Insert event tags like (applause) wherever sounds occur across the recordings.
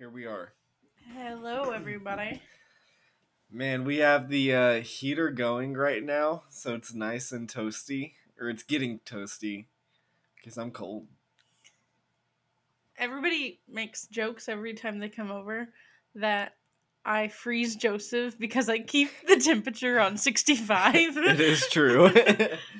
Here we are. Hello, everybody. (coughs) Man, we have the uh, heater going right now, so it's nice and toasty, or it's getting toasty, because I'm cold. Everybody makes jokes every time they come over that I freeze Joseph because I keep the temperature on 65. (laughs) it is true.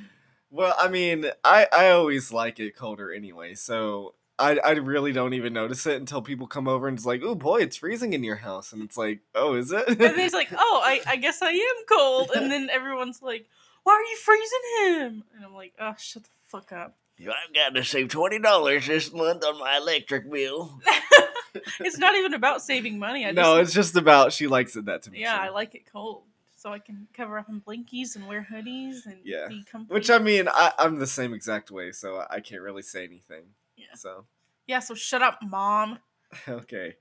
(laughs) well, I mean, I I always like it colder anyway, so I I really don't even notice it until people come over and it's like, oh boy, it's freezing in your house, and it's like, oh, is it? and then he's like, oh, I, (laughs) I guess I am cold. And then (laughs) everyone's like, why are you freezing him? And I'm like, oh, shut the fuck up. I've got to save twenty dollars this month on my electric bill. (laughs) it's not even about saving money. I just, no, it's just about she likes it that temperature. yeah, I like it cold. So I can cover up in blinkies and wear hoodies and Yeah. be comfy. Which I mean, I, I'm the same exact way, so I can't really say anything. Yeah. So yeah, so shut up, mom. (laughs) okay.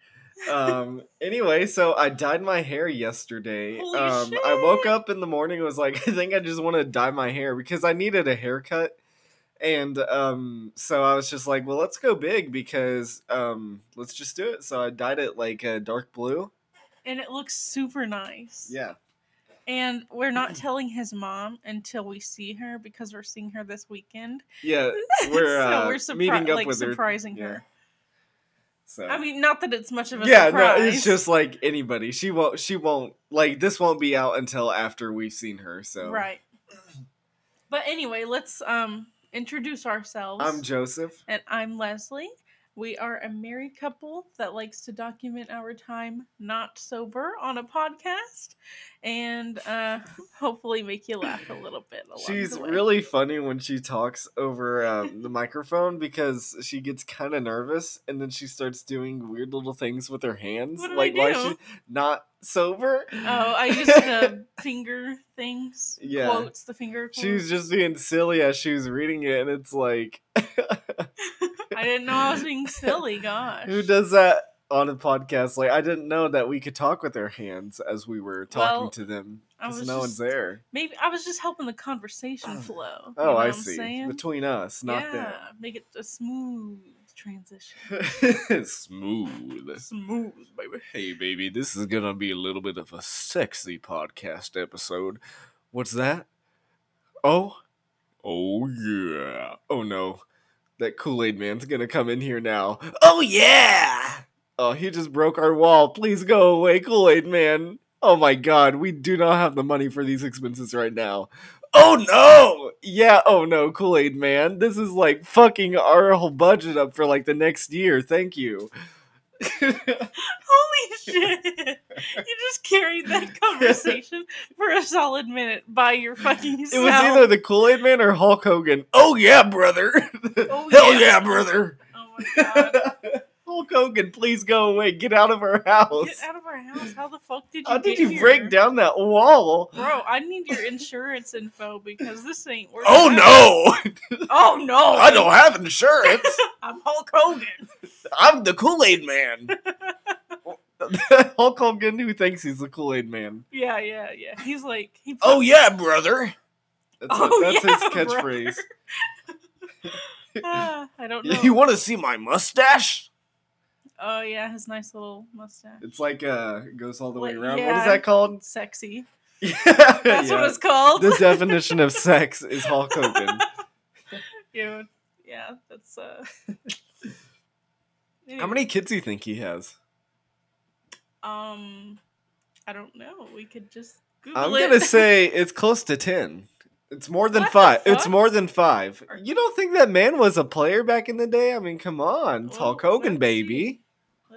Um. anyway, so I dyed my hair yesterday. Holy um. I woke up in the morning. and Was like, (laughs) I think I just want to dye my hair because I needed a haircut, and um. So I was just like, well, let's go big because um. Let's just do it. So I dyed it like a dark blue. And it looks super nice. Yeah. And we're not telling his mom until we see her because we're seeing her this weekend. Yeah. (laughs) We're so uh, we're surpri- meeting up like with her. surprising Yeah. her. So. I mean, not that it's much of a yeah, surprise. no, it's just like anybody. She won't. She won't like this. Won't be out until after we've seen her. So right. But anyway, let's um introduce ourselves. I'm Joseph. and I'm Leslie. We are a married couple that likes to document our time not sober on a podcast and uh, hopefully make you laugh a little bit. Along She's the way. really funny when she talks over um, the microphone because she gets kind of nervous and then she starts doing weird little things with her hands. What do I like why she not sober? Oh, I use the (laughs) finger things. Yeah. Quotes, the finger quotes. She was just being silly as she was reading it, and it's like, (laughs) I didn't know I was being silly, gosh. who does that on a podcast? Like, I didn't know that we could talk with our hands as we were talking Well, to them because no one's there. Maybe I was just helping the conversation oh, flow. you Oh, know I see. Between us, not yeah, make it a smooth transition. (laughs) Smooth. smooth, baby. Hey, baby, this is gonna be a little bit of a sexy podcast episode. What's that? Oh? Oh, yeah. Oh, no. That Kool Aid man's gonna come in here now. Oh yeah! Oh, he just broke our wall. Please go away, Kool Aid man. Oh my god, we do not have the money for these expenses right now. Oh no! Yeah, oh no, Kool Aid man. This is like fucking our whole budget up for like the next year. Thank you. (laughs) Holy shit! You just carried that (laughs) conversation for a solid minute by your fucking It was either the Kool Aid Man or Hulk Hogan. Oh yeah, brother! Oh, (laughs) Hell yeah. yeah, brother! Oh my god! Hulk Hogan, please go away. Get out of our house. Get out of our house! How the fuck did you? How did you here? break down that wall? Bro, I need your insurance info because this ain't working. Oh out. no! (laughs) Oh no! I don't have insurance. (laughs) I'm Hulk Hogan. I'm the Kool Aid Man. (laughs) Hulk Hogan, who thinks he's the Kool Aid Man. Yeah, yeah, yeah. He's like, he Oh yeah, brother. That's, Oh, that's yeah, his catchphrase. Ah, I don't know. You want to see my mustache? Oh yeah, his nice little mustache. It's like uh it goes all the way Like, around. What yeah. is that called? Sexy. (laughs) Yeah, That's yeah. what it's called. The definition of sex is Hulk Hogan. (laughs) Dude, yeah, that's uh. (laughs) How many kids do you think he has? Um, I don't know. We could just Google it. I'm it. gonna say it's close to ten. It's more than What the five. It's fuck? more than five. You don't think that man was a player back in the day? I mean, come on, it's Well, Hulk Hogan, let's baby.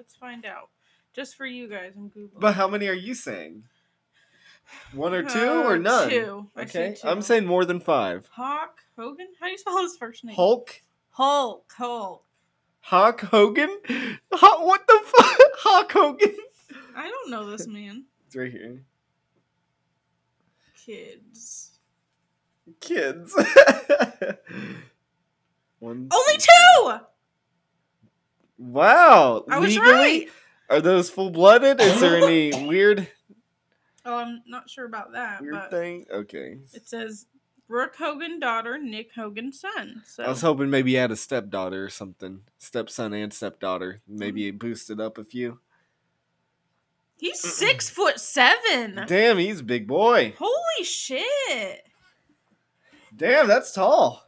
Let's find out. Just for you guys, I'm googling. But how many are you saying? One or two Uh, or none? Two. Okay, two. I'm saying more than five. Hawk Hogan. How do you spell his first name? Hulk, Hulk. Hulk. Hawk Hogan, Hawk, what the fuck, (laughs) Hawk Hogan? I don't know this man. It's right here. Kids. Kids. (laughs) One. Only two. Wow. I was legally? right. Are those full blooded? Is there any (laughs) weird Oh, I'm not sure about that, weird thing? Okay. it says Brooke Hogan daughter, Nick Hogan son. So I was hoping maybe you had a stepdaughter or something. Stepson and stepdaughter. Maybe mm-hmm. it boosted up a few. He's six foot seven. Damn, he's a big boy. Holy shit. Damn, that's tall.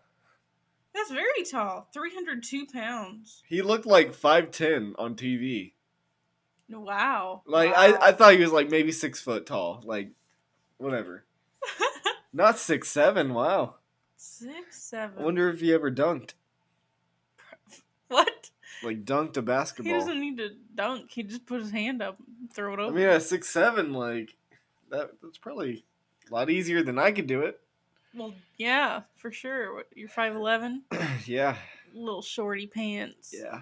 That's very tall. 302 pounds. He looked like 5'10 on TV. Wow. Like Wow. I, I thought he was like maybe six foot tall. Like whatever. (laughs) Not six seven. Wow. Six, seven. I wonder if he ever dunked. (laughs) what? Like dunked a basketball. He doesn't need to dunk. He just put his hand up and throw it over. I mean at six seven, like that that's probably a lot easier than I could do it. Well, yeah, for sure. What, you're 5'11? (clears throat) yeah. Little shorty pants. Yeah.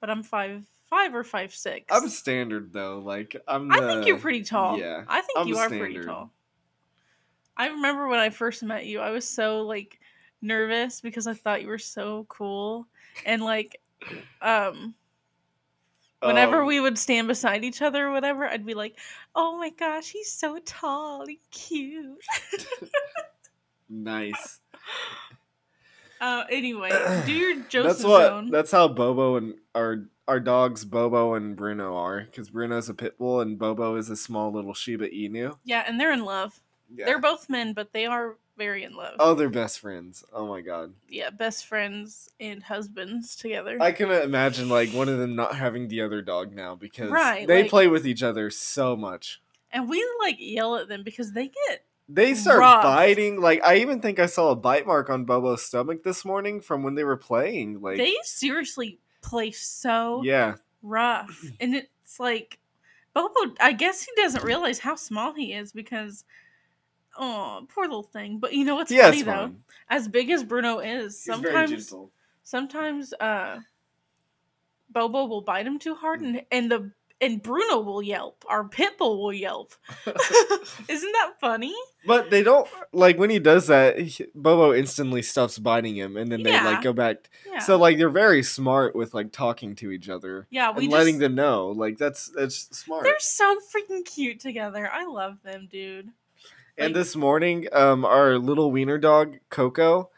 But I'm five five or five six. I'm standard though. Like I'm I think you're pretty tall. yeah, I think I'm you are pretty tall. I remember when I first met you, I was so like nervous because I thought you were so cool. And like um whenever um, we would stand beside each other or whatever, I'd be like, "Oh my gosh, he's so tall and cute." (laughs) (laughs) nice. (laughs) Uh anyway, do your Joseph (clears throat) that's what zone. that's how Bobo and our our dogs Bobo and Bruno are because Bruno's a pit bull and Bobo is a small little Shiba Inu. yeah, and they're in love. Yeah. They're both men, but they are very in love. oh, they're best friends. Oh my god. Yeah, best friends and husbands together. I can imagine like one of them not having the other dog now because Right, they like- play with each other so much. and we like yell at them because they get They start Rough. biting. Like I even think I saw a bite mark on Bobo's stomach this morning from when they were playing. Like they seriously play so yeah, rough. (clears throat) And it's like Bobo I guess he doesn't realize how small he is because oh, poor little thing. But you know what's yeah, funny though? fine. As big as Bruno is, He's sometimes sometimes uh Bobo will bite him too hard Hmm. and and the and Bruno will yelp. Our pit bull will yelp. (laughs) Isn't that funny? But they don't like when he does that. he- Bobo instantly stops biting him, and then they like go back. Yeah. So like they're very smart with like talking to each other yeah, we and letting them know. Like that's that's smart. They're so freaking cute together. I love them, dude. And like- this morning, um, our little wiener dog Coco,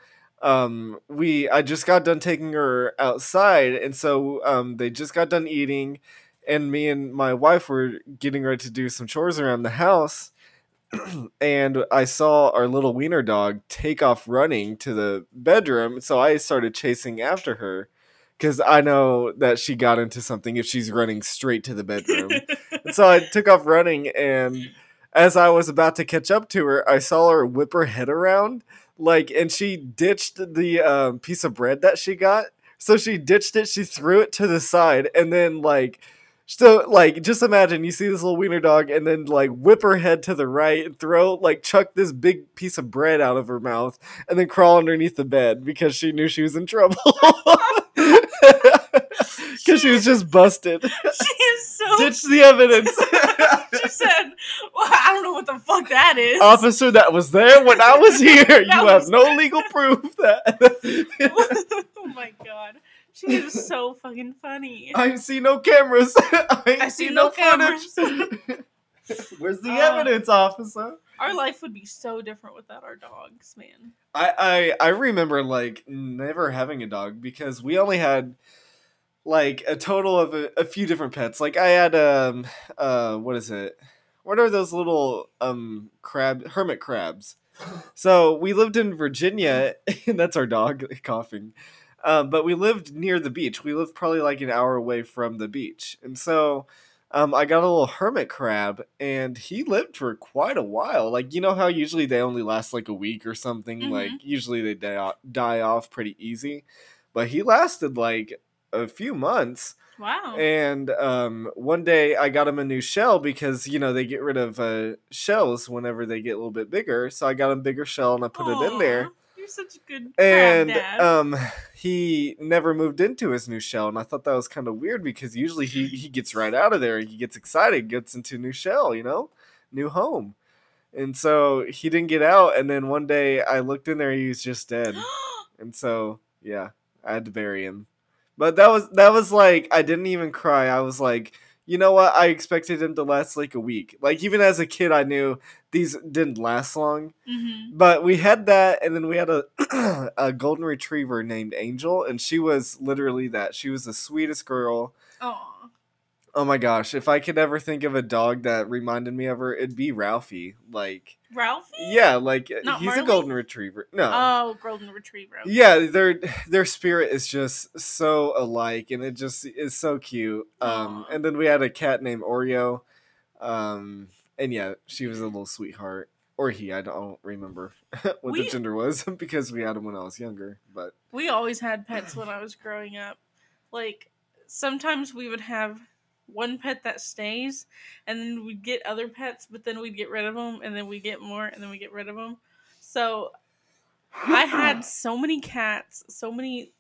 um, we I just got done taking her outside, and so um, they just got done eating, and me and my wife were getting ready to do some chores around the house. (clears throat) and I saw our little wiener dog take off running to the bedroom, so I started chasing after her because I know that she got into something if she's running straight to the bedroom. (laughs) So I took off running, and as I was about to catch up to her, I saw her whip her head around, like, and she ditched the um, piece of bread that she got. So she ditched it, she threw it to the side, and then like. So like just imagine you see this little wiener dog and then like whip her head to the right and throw like chuck this big piece of bread out of her mouth and then crawl underneath the bed because she knew she was in trouble. (laughs) Because she was just busted. (laughs) she is so. Ditch the evidence. (laughs) she said, "Well, I don't know what the fuck that is." Officer that was there when I was here, you That have no legal proof that. oh my god, she is so fucking funny. I see no cameras. (laughs) I, I see no cameras. (laughs) Where's the Uh, (laughs) evidence, officer? Our life would be so different without our dogs, man. I, I I remember like never having a dog because we only had like a total of a, a few different pets. Like I had um uh what is it? What are those little um crab hermit crabs? (gasps) So we lived in Virginia, and that's our dog coughing. Um, but we lived near the beach. We lived probably like an hour away from the beach, and so um, I got a little hermit crab, and he lived for quite a while. Like you know how usually they only last like a week or something. Mhm. Like usually they die off, die off pretty easy, but he lasted like a few months. Wow. And um, one day I got him a new shell because you know they get rid of uh, shells whenever they get a little bit bigger. So I got him a bigger shell and I put it in there. You're such a good And dad. um, he never moved into his new shell, and I thought that was kind of weird because usually he he gets right out of there, he gets excited, gets into a new shell, you know, new home. And so he didn't get out, and then one day I looked in there, he was just dead. (gasps) And so yeah, I had to bury him. But that was that was like I didn't even cry. I was like, you know what? I expected him to last like a week. Like even as a kid, I knew these didn't last long. Mhm. But we had that, and then we had a (clears throat) a golden retriever named Angel, and she was literally that. She was the sweetest girl. Oh my gosh, if I could ever think of a dog that reminded me of her, it'd be Ralphie. Like, Ralphie? yeah, like uh, Not he's Marley? a golden retriever. No. Oh, golden retriever. okay. yeah, their their spirit is just so alike, and it just is so cute. Um, Aw. and then we had a cat named Oreo, um, and yeah, she was a little sweetheart, or he. I don't remember (laughs) what We- the gender was (laughs) because we had him when I was younger. But We always had pets when I was growing up. Like sometimes we would have one pet that stays, and then we'd get other pets, but then we'd get rid of them, and then we get more, and then we get rid of them. So I had (sighs) so many cats, so many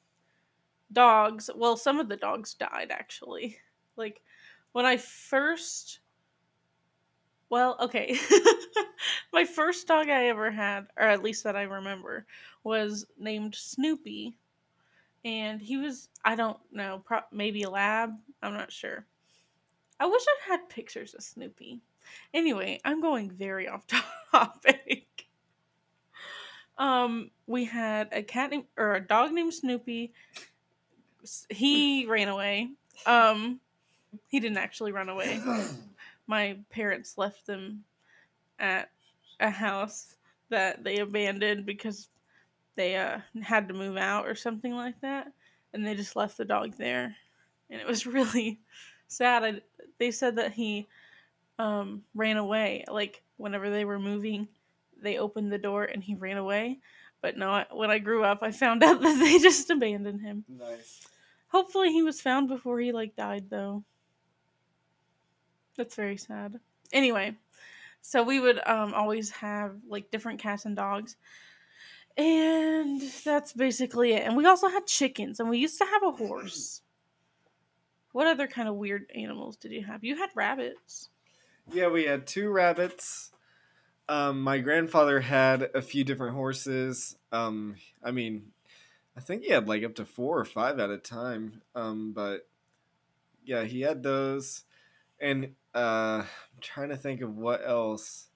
dogs. Well, some of the dogs died actually. Like when I first well, okay. (laughs) My first dog I ever had, or at least that I remember, was named Snoopy. And he was, I don't know, pro- maybe a lab. I'm not sure. I wish I had pictures of Snoopy. Anyway, I'm going very off (laughs) topic. Um, we had a cat named or a dog named Snoopy. He (laughs) ran away. Um, he didn't actually run away. (coughs) My parents left them at a house that they abandoned because they uh, had to move out or something like that, and they just left the dog there, and it was (laughs) really sad. I, they said that he um, ran away. Like whenever they were moving, they opened the door and he ran away. But no, I, when I grew up, I found (laughs) out that they just abandoned him. nice. Hopefully, he was found before he like died, though. That's very sad. Anyway, so we would um always have like different cats and dogs, and that's basically it. And we also had chickens, and we used to have a horse. What other kind of weird animals did you have? You had rabbits. Yeah, we had two rabbits. Um, my grandfather had a few different horses. Um, I mean, I think he had like up to four or five at a time. Um, but yeah, he had those, and uh, I'm trying to think of what else.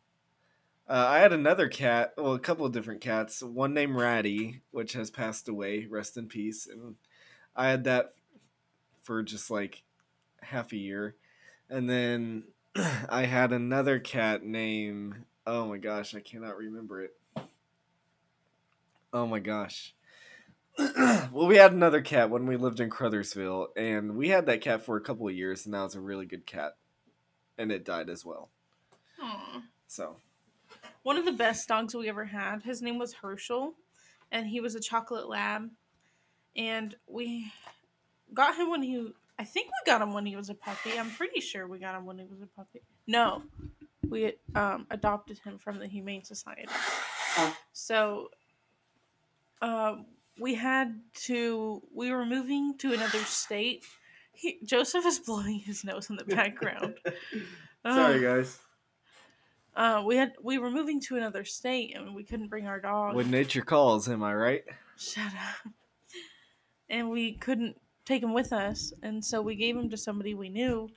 Uh, I had another cat, well, a couple of different cats. One named Ratty, which has passed away. Rest in peace. And I had that for just like half a year, and then (clears throat) I had another cat named. Oh my gosh, I cannot remember it. Oh my gosh. (clears throat) well, we had another cat when we lived in Crothersville, and we had that cat for a couple of years, and now it's a really good cat, and it died as well. Aww. So One of the best dogs we ever had. His name was Herschel, and he was a chocolate lab. And we got him when he. I think we got him when he was a puppy. I'm pretty sure we got him when he was a puppy. No, we um, adopted him from the Humane Society. So, um, we had to. We were moving to another state. He, Joseph is (laughs) blowing his nose in the background. (laughs) sorry, Ugh. guys. Uh, we had we were moving to another state and we couldn't bring our dog. When nature calls, am I right? Shut up. And we couldn't take him with us, and so we gave him to somebody we knew.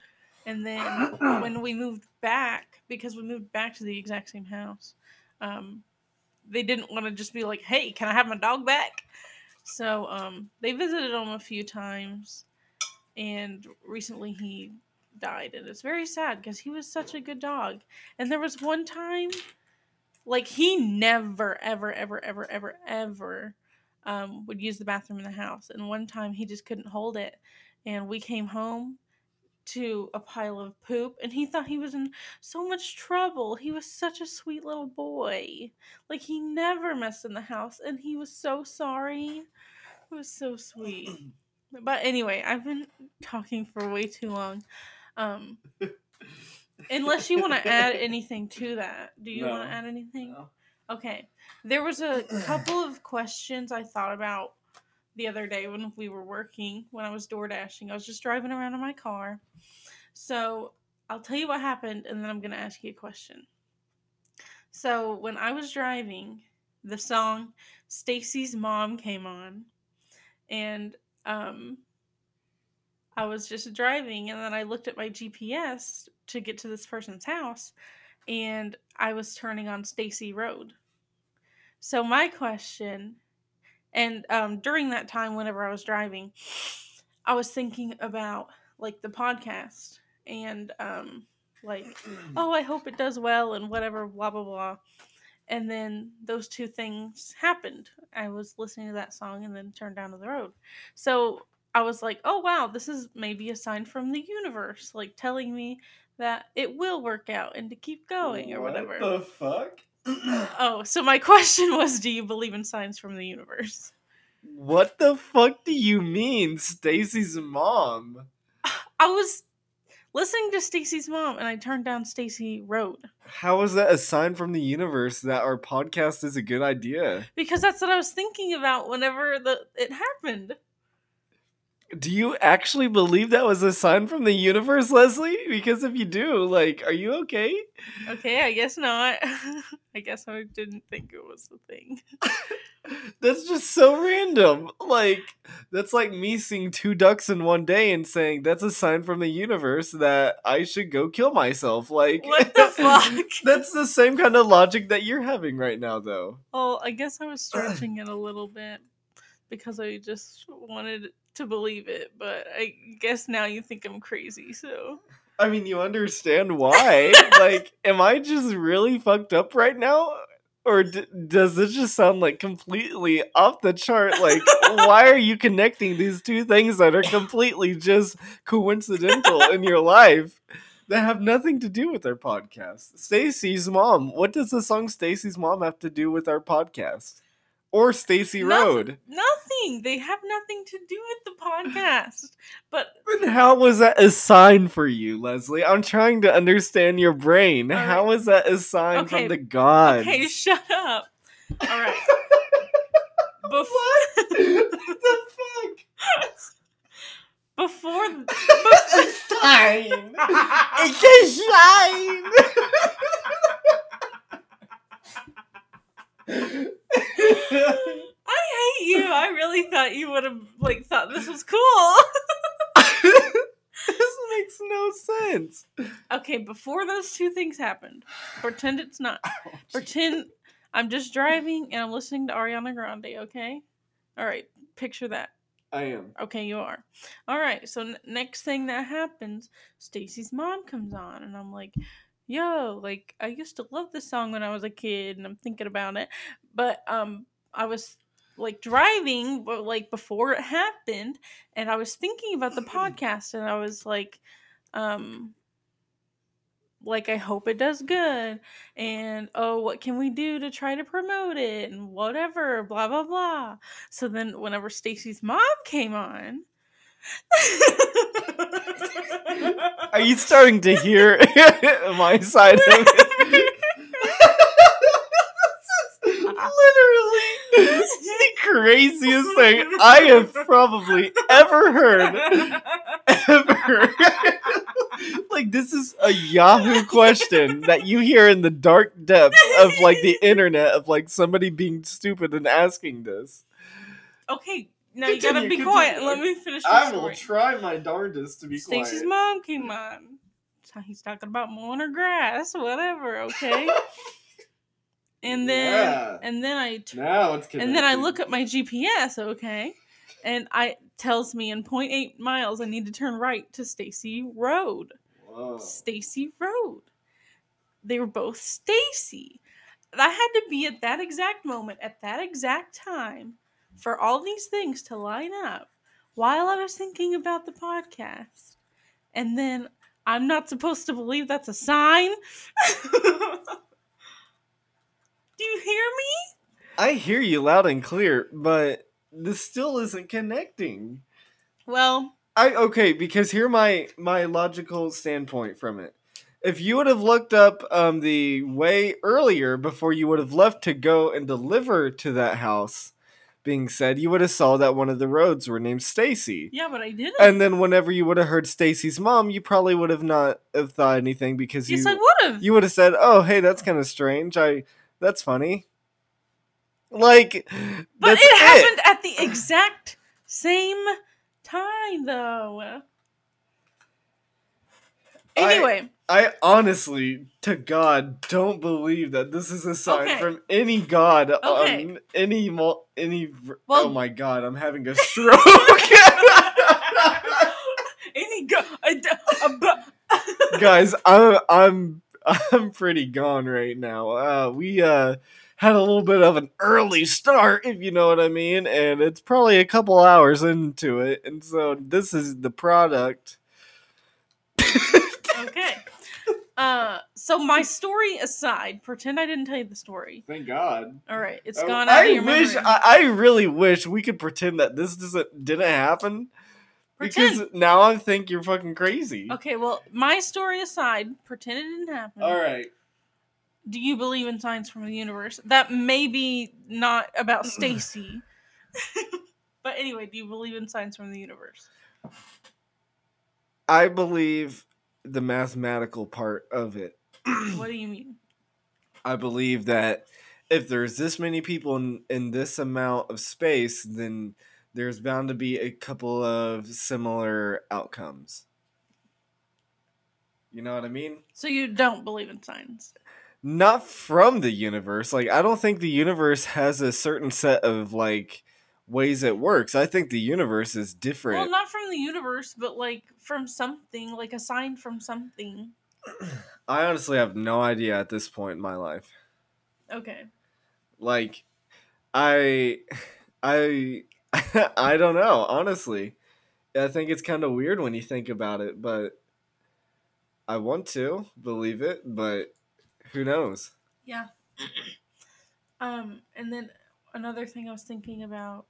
And then (clears throat) when we moved back, because we moved back to the exact same house, um, they didn't want to just be like, "Hey, can I have my dog back?" So um, they visited him a few times, and recently he died, and it's very sad because he was such a good dog. And there was one time, like he never, ever, ever, ever, ever, ever um, would use the bathroom in the house. And one time he just couldn't hold it, and we came home to a pile of poop, and he thought he was in so much trouble. He was such a sweet little boy. Like he never messed in the house, and he was so sorry. It was so sweet. But anyway, I've been talking for way too long. Um, unless you want to add (laughs) anything to that, do you want to add anything? No. Okay. There was a couple of questions I thought about the other day when we were working, when I was door dashing. I was just driving around in my car. So I'll tell you what happened and then I'm going to ask you a question. So when I was driving, the song Stacy's Mom came on. And um, I was just driving and then I looked at my GPS to get to this person's house and I was turning on Stacy Road. So my question, and um, during that time, whenever I was driving, I was thinking about like the podcast and um like (clears throat) oh i hope it does well and whatever blah blah blah. And then those two things happened. I was listening to that song and then turned down to the road. So i was like oh wow this is maybe a sign from the universe like telling me that it will work out and to keep going or whatever the fuck? (clears throat) oh so my (laughs) question was do you believe in signs from the universe what the fuck do you mean, Stacy's mom? i was listening to stacy's mom and i turned down stacy road How is that a sign from the universe that our podcast is a good idea? because that's what i was thinking about whenever the it happened Do you actually believe that was a sign from the universe, Leslie? Because if you do, like, are you okay? Okay, I guess not. (laughs) I guess I didn't think it was the thing. (laughs) That's just so random. Like, that's like me seeing two ducks in one day and saying that's a sign from the universe that I should go kill myself. Like, What the (laughs) fuck? that's the same kind of logic that you're having right now, though. Well, I guess I was stretching it a little bit because I just wanted to believe it, but I guess now you think I'm crazy, so. I mean, you understand why. (laughs) like, am I just really fucked up right now? Or d- does this just sound like completely off the chart? Like, why are you connecting these two things that are completely just coincidental in your (laughs) life that have nothing to do with our podcast? Stacy's mom. What does the song Stacy's mom have to do with our podcast? Or Stacy. Road? Nothing. They have nothing to do with the podcast. But how was that a sign for you, Leslie? I'm trying to understand your brain. All How was that a sign Okay, from the gods? okay, shut up. All right. (laughs) Bef- what (laughs) the fuck? before (laughs) the Sign. It's a sign. (laughs) I hate you. I really thought you would have like thought this was cool. (laughs) this makes no sense. okay, before those two things happened, pretend it's not. Pretend I'm just driving and I'm listening to Ariana Grande, okay? All right, picture that. I am. Okay, you are. All right, so n- next thing that happens, Stacy's mom comes on and I'm like, "Yo, like I used to love this song when I was a kid and I'm thinking about it." But um I was like driving but like before it happened and I was thinking about the podcast and I was like um like I hope it does good and oh what can we do to try to promote it and whatever blah blah blah. So then whenever Stacy's mom came on Are you starting to hear (laughs) my side of it? This is literally the craziest thing I have probably ever heard. Ever. (laughs) like this is a Yahoo question that you hear in the dark depths of like the internet of like somebody being stupid and asking this. Okay, now you gotta Continue, be quiet. Let me finish the I will try my darndest to be quiet. Stacy's quiet. mom came on. So he's talking about mowing her grass, whatever. Okay. (laughs) And then, Yeah. and then I, t- Now it's and then I look at my GPS. Okay, and I tells me in 0.8 miles I need to turn right to Stacy Road. Whoa. Stacy Road. They were both Stacy. I had to be at that exact moment, at that exact time, for all these things to line up while I was thinking about the podcast. And then I'm not supposed to believe that's a sign? (laughs) Do you hear me? I hear you loud and clear, but this still isn't connecting. Well, I okay because here my my logical standpoint from it. If you would have looked up um, the way earlier before you would have left to go and deliver to that house, being said, you would have saw that one of the roads were named Stacy. yeah, but I didn't. And then whenever you would have heard Stacy's mom, you probably would have not have thought anything because yes, you I would have. you would have said, "Oh, hey, that's kind of strange. I that's funny." Like, But that's it happened at the exact same time, though. Anyway, I honestly, to God, don't believe that this is a sign Okay. from any god Okay. on any mul- any. Well- oh my God, I'm having a (laughs) stroke. (laughs) any go, a, d- a bu- (laughs) guys, I'm I'm I'm pretty gone right now. Uh, we uh had a little bit of an early start, if you know what I mean, and it's probably a couple hours into it, and so this is the product. okay. Uh, so my story aside, pretend I didn't tell you the story. Thank God. All right, it's Oh, gone out I of your wish. I, I really wish we could pretend that this doesn't didn't happen. Because Pretend. now I think you're fucking crazy. Okay, well, my story aside, pretend it didn't happen. All right. Do you believe in signs from the universe? That may be not about (laughs) Stacy. (laughs) but anyway, do you believe in signs from the universe? I believe the mathematical part of it. (clears throat) What do you mean? I believe that if there's this many people in, in this amount of space, then there's bound to be a couple of similar outcomes. You know what I mean? So you don't believe in signs? Not from the universe. Like I don't think the universe has a certain set of like ways it works. I think the universe is different. Well, not from the universe, but like from something, like a sign from something. I honestly have no idea at this point in my life. Okay. like i (laughs) i (laughs) i don't know honestly i think it's kind of weird when you think about it but i want to believe it but who knows Yeah. (clears throat) um, and then another thing I was thinking about.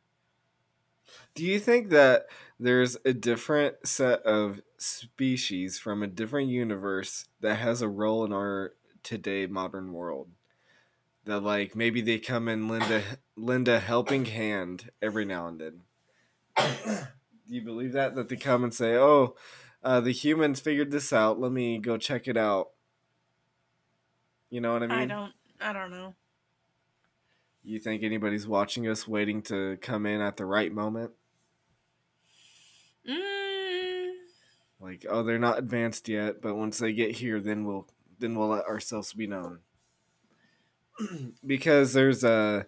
Do you think that there's a different set of species from a different universe that has a role in our today modern world that like maybe they come and lend a lend a helping hand every now and then do you believe that that they come and say oh uh, the humans figured this out let me go check it out you know what i mean I don't. I don't know. You think anybody's watching us waiting to come in at the right moment? Mm, like oh they're not advanced yet but once they get here then we'll then we'll let ourselves be known. (clears throat) Because there's a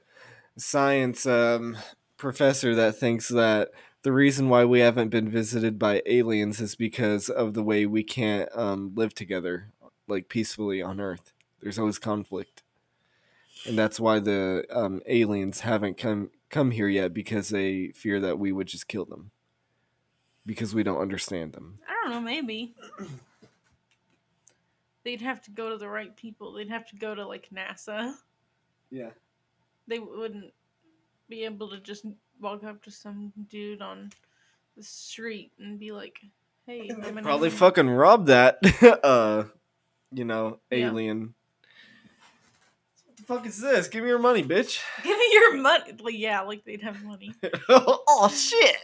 science um, professor that thinks that the reason why we haven't been visited by aliens is because of the way we can't um, live together like peacefully on earth. There's always conflict and that's why the um, aliens haven't come come here yet because they fear that we would just kill them because we don't understand them I don't know. Maybe they'd have to go to the right people. They'd have to go to like NASA. yeah They wouldn't be able to just walk up to some dude on the street and be like, "Hey, I'm an probably alien." fucking rob that (laughs) uh you know alien what the fuck is this give me your money bitch (laughs) Give me your money. Like, yeah, like they'd have money. (laughs) oh shit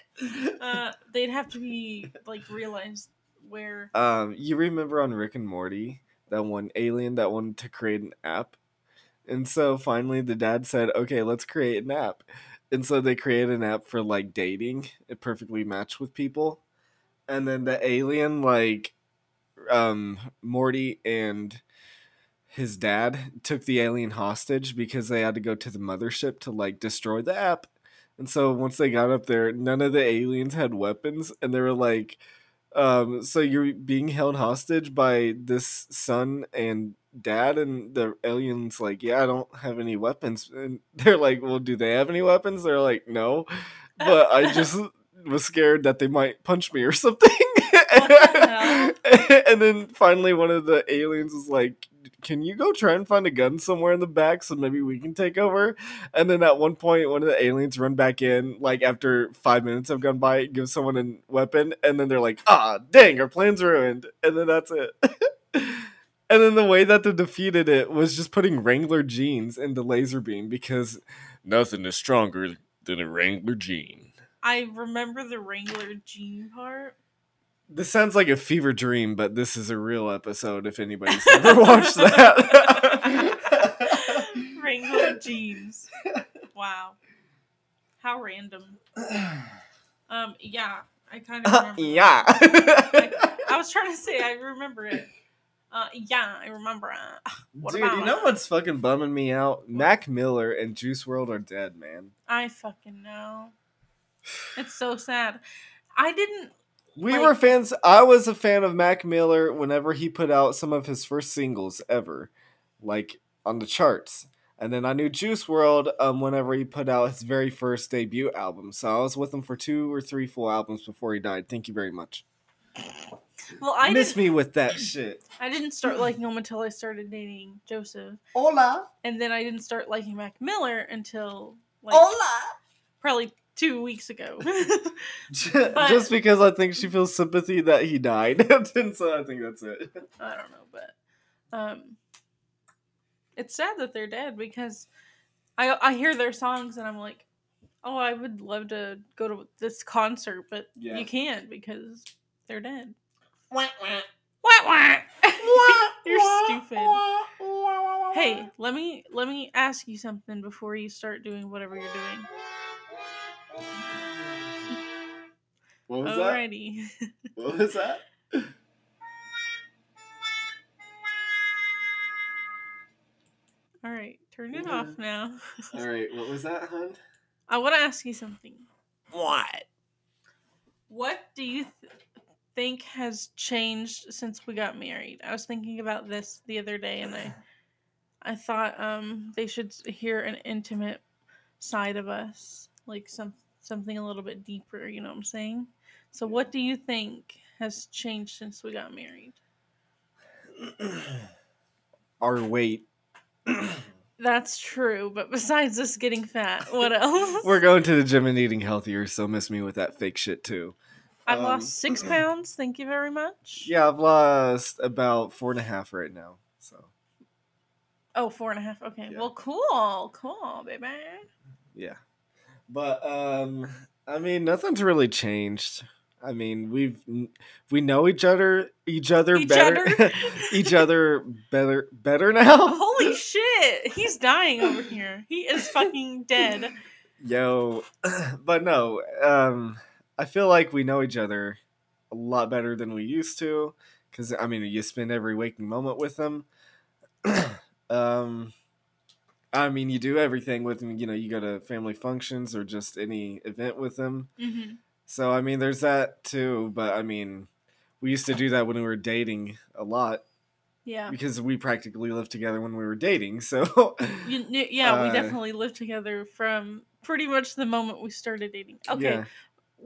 Uh, they'd have to be like realize where. um you remember on rick and morty that one alien that wanted to create an app and so finally the dad said okay let's create an app and so they created an app for like dating it perfectly matched with people and then the alien like um morty and his dad took the alien hostage because they had to go to the mothership to like destroy the app. And so once they got up there none of the aliens had weapons and they were like um so you're being held hostage by this son and dad? And the aliens like yeah i don't have any weapons. And (laughs) they're like well do they have any weapons? They're like no. But i just (laughs) was scared that they might punch me or something (laughs) and then finally one of the aliens was like can you go try and find a gun somewhere in the back so maybe we can take over? And then at one point one of the aliens run back in like after five minutes have gone by give someone a weapon and then they're like ah dang our plan's ruined. And then that's it. (laughs) And then the way that they defeated it was just putting wrangler jeans into laser beam because nothing is stronger than a wrangler jean I remember the Wrangler jean part. This sounds like a fever dream, but this is a real episode if anybody's ever watched that. (laughs) Wrangler jeans. Wow. How random. Um, yeah, I kind of remember. that. yeah. I was trying to say I remember it. Uh, yeah, I remember it. What Dude, about you know what's fucking bumming me out? Mac Miller and Juice WRLD are dead, man. I fucking know. It's so sad. I didn't We Like- were fans. I was a fan of Mac Miller whenever he put out some of his first singles ever, like on the charts. And then I knew Juice WRLD um, whenever he put out his very first debut album. So I was with him for two or three full albums before he died. Thank you very much. Well, I Miss me with that shit. I didn't start liking him until I started dating Joseph, Hola. and then I didn't start liking Mac Miller until like Hola. probably two weeks ago. (laughs) Just because I think she feels sympathy that he died. (laughs) and so I think that's it. I don't know, but um, it's sad that they're dead because I I hear their songs and I'm like, oh, I would love to go to this concert, but Yeah. you can't because they're dead. Wah, wah. Wah, wah. (laughs) You're stupid. Hey, let me let me ask you something before you start doing whatever you're doing. What was Alrighty. that? What was that? All (laughs) right, turn it off now. (laughs) All right, what was that, hun? I want to ask you something. What? What do you th- think has changed since we got married? I was thinking about this the other day, and I, I thought um they should hear an intimate side of us, like some something a little bit deeper. You know what I'm saying? So, what do you think has changed since we got married? (clears throat) Our weight. (clears throat) That's true, but besides us getting fat, what else? We're going to the gym and eating healthier, so miss me with that fake shit too. I've um, lost six (clears throat) pounds. Thank you very much. Yeah, I've lost about four and a half right now. So Oh, four and a half. Okay. Yeah. Well, cool, cool, baby. yeah, but um, I mean, nothing's really changed. I mean, we've we know each other, each other Each better, other? (laughs) each other better, better (laughs) now. Holy (laughs) shit! He's dying over here. He is fucking dead. Yo, (clears throat) but no, um, I feel like we know each other a lot better than we used to. Because I mean, you spend every waking moment with them. (clears throat) um, I mean, you do everything with them. You know, you go to family functions or just any event with them. hmm So I mean, there's that too. But I mean, we used to do that when we were dating a lot Yeah. because we practically lived together when we were dating. So You, yeah, we Uh, definitely lived together from pretty much the moment we started dating. Okay. yeah.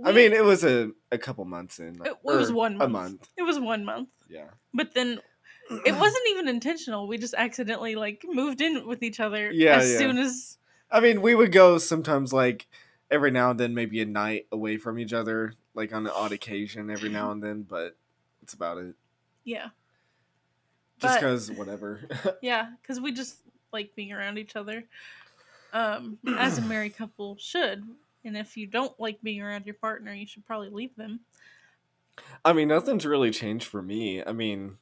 I mean, it was a, a couple months in. It- it was one A month. month. it was one month, Yeah. but then it wasn't even intentional. We just accidentally like moved in with each other Yeah, as yeah. soon as I mean, we would go sometimes like every now and then, maybe a night away from each other, like on an odd occasion every now and then, but it's about it. yeah, Just because, whatever. (laughs) yeah, because we just like being around each other. Um, as a married couple should, and if you don't like being around your partner, you should probably leave them. I mean, nothing's really changed for me. I mean,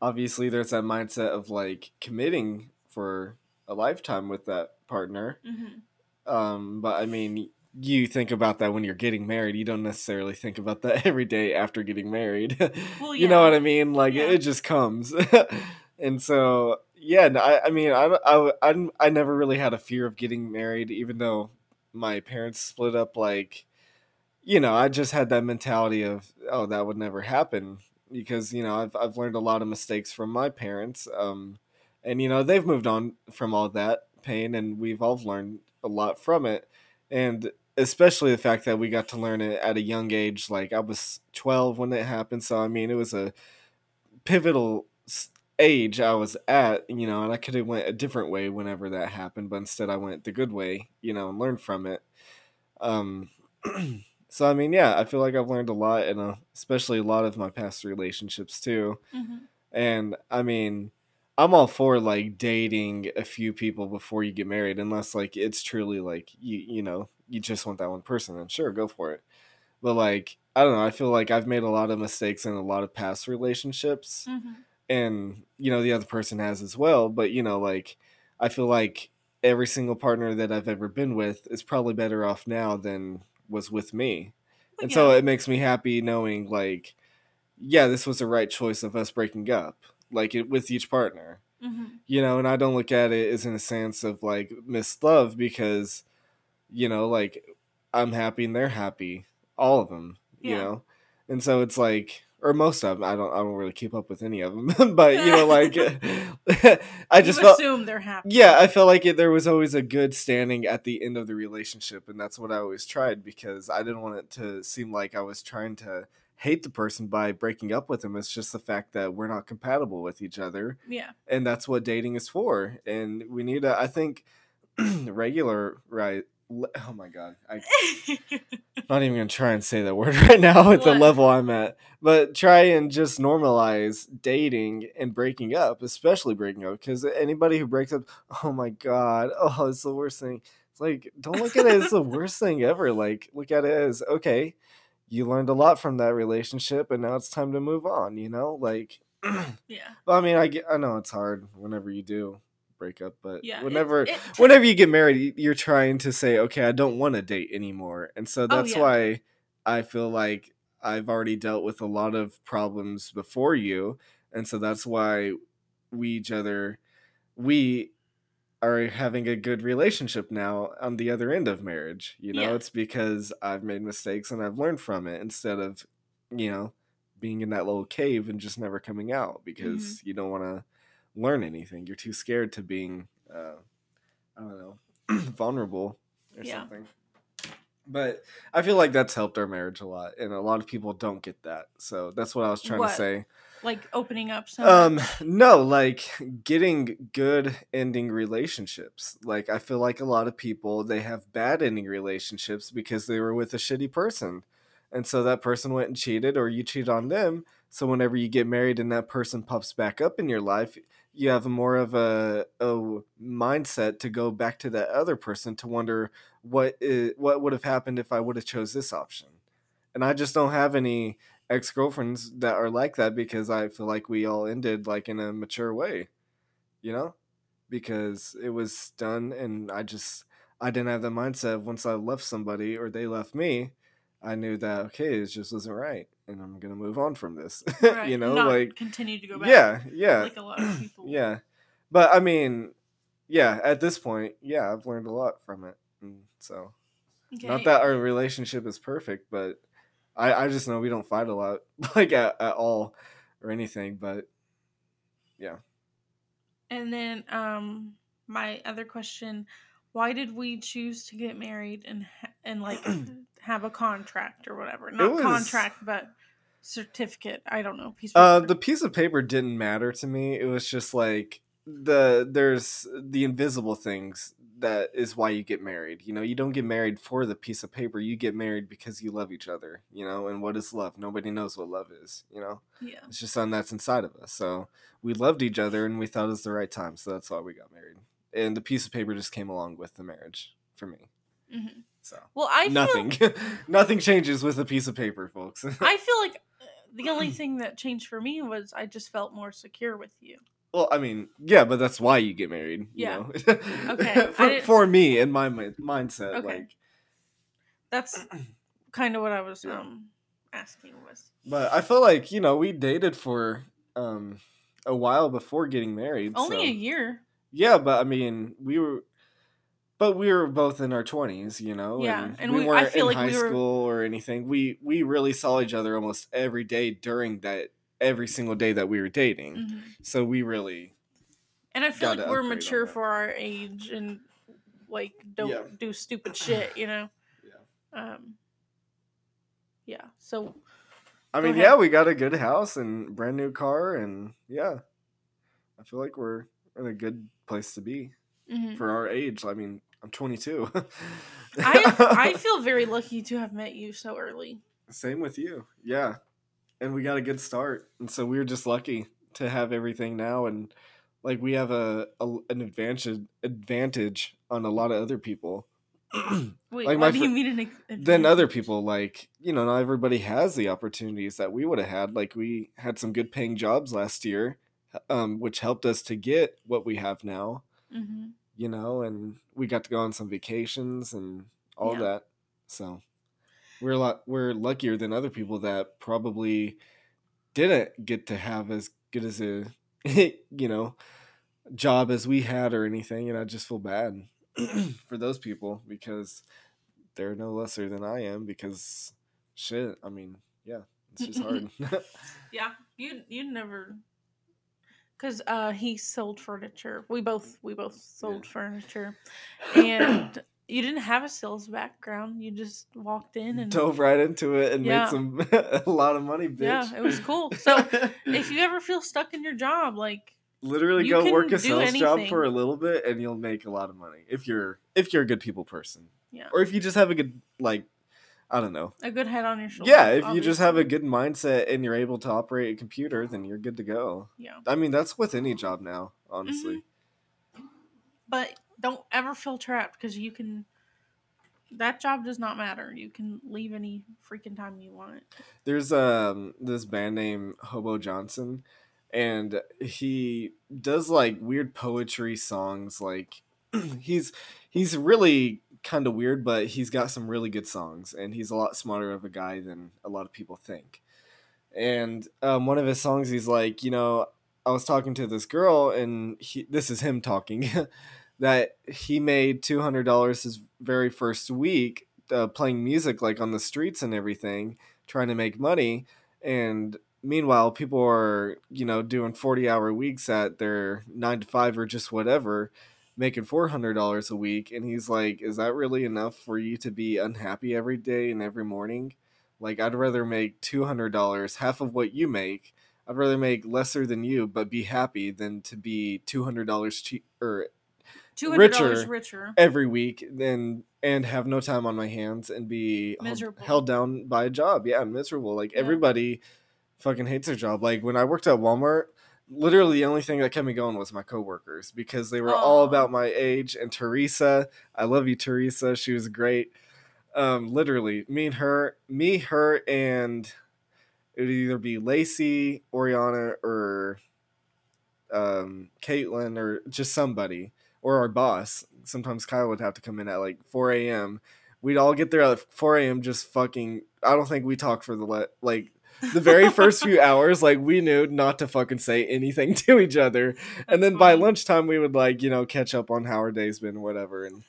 obviously, there's that mindset of like committing for a lifetime with that partner. hmm Um, but I mean, you think about that when you're getting married. You don't necessarily think about that (laughs) every day after getting married. (laughs) Well, you know what I mean? Like Yeah. it just comes. (laughs) and so, yeah, no, I, I mean, I, I, I, I never really had a fear of getting married, even though my parents split up. Like, you know, I just had that mentality of, oh, that would never happen because you know I've I've learned a lot of mistakes from my parents. Um, and you know they've moved on from all that pain, and we've all learned a lot from it. And especially the fact that we got to learn it at a young age. Like I was twelve when it happened, so I mean it was a pivotal age I was at, you know, and I could have went a different way whenever that happened, but instead I went the good way, you know, and learned from it. Um, (clears throat) so I mean, yeah, I feel like I've learned a lot, and uh, especially a lot of my past relationships too. hmm And I mean, I'm all for like dating a few people before you get married, unless like it's truly like you you know you just want that one person. And sure, go for it. But like I don't know, I feel like I've made a lot of mistakes in a lot of past relationships, hmm and you know the other person has as well. But you know, like I feel like every single partner that I've ever been with is probably better off now than was with me. And so it makes me happy knowing like yeah, this was the right choice of us breaking up, like it, with each partner. hmm You know, and I don't look at it as in a sense of like missed love because, you know, like I'm happy and they're happy, all of them. You know, and so it's like or most of them i don't i don't really keep up with any of them (laughs) but you know like (laughs) (laughs) i just felt assume they're happy. yeah i felt like it, there was always a good standing at the end of the relationship and that's what i always tried because i didn't want it to seem like i was trying to hate the person by breaking up with them it's just the fact that we're not compatible with each other Yeah. and that's what dating is for and we need to i think (clears throat) regular right le- oh my god i (laughs) not even gonna try and say that word (laughs) right now at the level i'm at but try and just normalize dating and breaking up especially breaking up because anybody who breaks up oh my god (laughs) oh it's the worst thing it's like don't look at it as the worst thing ever like look at it as okay you learned a lot from that relationship and now it's time to move on you know like (clears throat) yeah. well, I mean, I get, I know it's hard whenever you do break up, but Yeah. whenever it- whenever you get married, you're trying to say, okay, I don't want to date anymore, and so oh, that's Oh, yeah. why I feel like I've already dealt with a lot of problems before you, and so that's why we each other we are having a good relationship now on the other end of marriage. You know, Yeah. it's because I've made mistakes and I've learned from it instead of, you know, being in that little cave and just never coming out because Mm-hmm. you don't want to learn anything. You're too scared to being, uh, I don't know, (clears throat) vulnerable or Yeah. something. But I feel like that's helped our marriage a lot, and a lot of people don't get that. So that's what I was trying What? to say. Like opening up so Um, no, like getting good ending relationships. Like I feel like a lot of people they have bad ending relationships because they were with a shitty person. And so that person went and cheated or you cheated on them. So whenever you get married and that person pops back up in your life, you have more of a, a mindset to go back to that other person to wonder what is, what would have happened if I would have chose this option. And I just don't have any ex girlfriends that are like that because I feel like we all ended like in a mature way, you know, because it was done and I just I didn't have the mindset of once I left somebody or they left me, I knew that okay, it just wasn't right and I'm gonna move on from this, (laughs) Right, you know, not like continue to go back. yeah, yeah, Like a lot of (clears throat) people. yeah, but I mean, yeah, at this point, yeah, I've learned a lot from it, and so Okay. not that our relationship is perfect, but I, I just know we don't fight a lot, (laughs) like at, at all or anything. But yeah. And then um my other question, why did we choose to get married and and like (clears throat) have a contract or whatever? Not was- contract, but certificate. I don't know. Piece of uh, the piece of paper didn't matter to me. It was just like the there's the invisible things that is why you get married. You know, you don't get married for the piece of paper. You get married because you love each other. You know, and what is love? Nobody knows what love is. You know. yeah. It's just something that's inside of us. So we loved each other and we thought it was the right time. So that's why we got married. And the piece of paper just came along with the marriage for me. hmm So Well, I nothing, Feel, (laughs) nothing changes with a piece of paper, folks. (laughs) I feel like uh, the only (clears throat) thing that changed for me was I just felt more secure with you. Well, I mean, yeah, but that's why you get married. You Yeah. Know? Okay, (laughs) for, for me and my mi- mindset, Okay. like. That's (clears throat) kind of what I was um asking was. But I feel like you know we dated for um a while before getting married. Only so- a year. Yeah, but I mean, we were, but we were both in our twenties, you know. Yeah, and, and we, we- weren't in like high we were- school or anything. We we really saw each other almost every day during that every single day that we were dating. Mhm. So we really, And I feel like we're mature for our age and like don't Yeah. do stupid (coughs) shit, you know. yeah. Um. Yeah. So I mean, ahead. yeah, we got a good house and brand new car, and yeah, I feel like we're in a good place to be mhm. for our age. I mean, I'm 22. I I (laughs) feel very lucky to have met you so early. Same with you. Yeah. And we got a good start. And so we were just lucky to have everything now and like we have a, a an advantage advantage on a lot of other people. (clears throat) Wait, Like my do fr- you mean an ex- Then other people like, you know, not everybody has the opportunities that we would have had. Like we had some good paying jobs last year, um, which helped us to get what we have now, Mhm. you know, and we got to go on some vacations and all Yeah. that. So we're a lot we're luckier than other people that probably didn't get to have as good as a (laughs) you know job as we had or anything and i just feel bad (clears throat) for those people because they're no lesser than i am because shit i mean yeah It's just hard. (laughs) Yeah, you you never because uh he sold furniture. We both we both sold furniture, and you didn't have a sales background. You just walked in and Dove right into it and Yeah. made some (laughs) a lot of money, bitch. yeah, it was cool. So (laughs) if you ever feel stuck in your job, like literally go work a sales job for a little bit and you'll make a lot of money if you're if you're a good people person yeah, or if you just have a good like i don't know a good head on your shoulder. yeah if you just have a good mindset and you're able to operate a computer then you're good to go yeah. i mean that's with any job now honestly mm-hmm. But don't ever feel trapped because you can. That job does not matter. You can leave any freaking time you want. there's um this band named hobo johnson and he does like weird poetry songs like (clears throat) he's he's really kind of weird but he's got some really good songs and he's a lot smarter of a guy than a lot of people think and um, one of his songs he's like you know i was talking to this girl and he, this is him talking (laughs) that he made $200 his very first week uh, playing music like on the streets and everything trying to make money. And meanwhile people are you know doing 40 hour weeks at their 9 to 5 or just whatever making $400 a week. And he's like is that really enough for you to be unhappy every day and every morning? Like i'd rather make $200 half of what you make. I'd rather make lesser than you but be happy than to be $200 cheap or Two hundred dollars Richer. richer. every week then and have no time on my hands and be held- Miserable. held down by a job yeah miserable like Yeah. everybody fucking hates their job like when i worked at walmart literally the only thing that kept me going was my coworkers because they were all about my age and teresa i love you teresa she was great um literally me and her me her and it would either be lacey oriana or um caitlin or just somebody or our boss. Sometimes Kyle would have to come in at like 4 a.m. We'd all get there at 4 a.m. just fucking. I don't think we talked for the le- like the very first few (laughs) hours. Like we knew not to fucking say anything (laughs) to each other, and then by lunchtime we would like you know catch up on how our day's been, whatever. And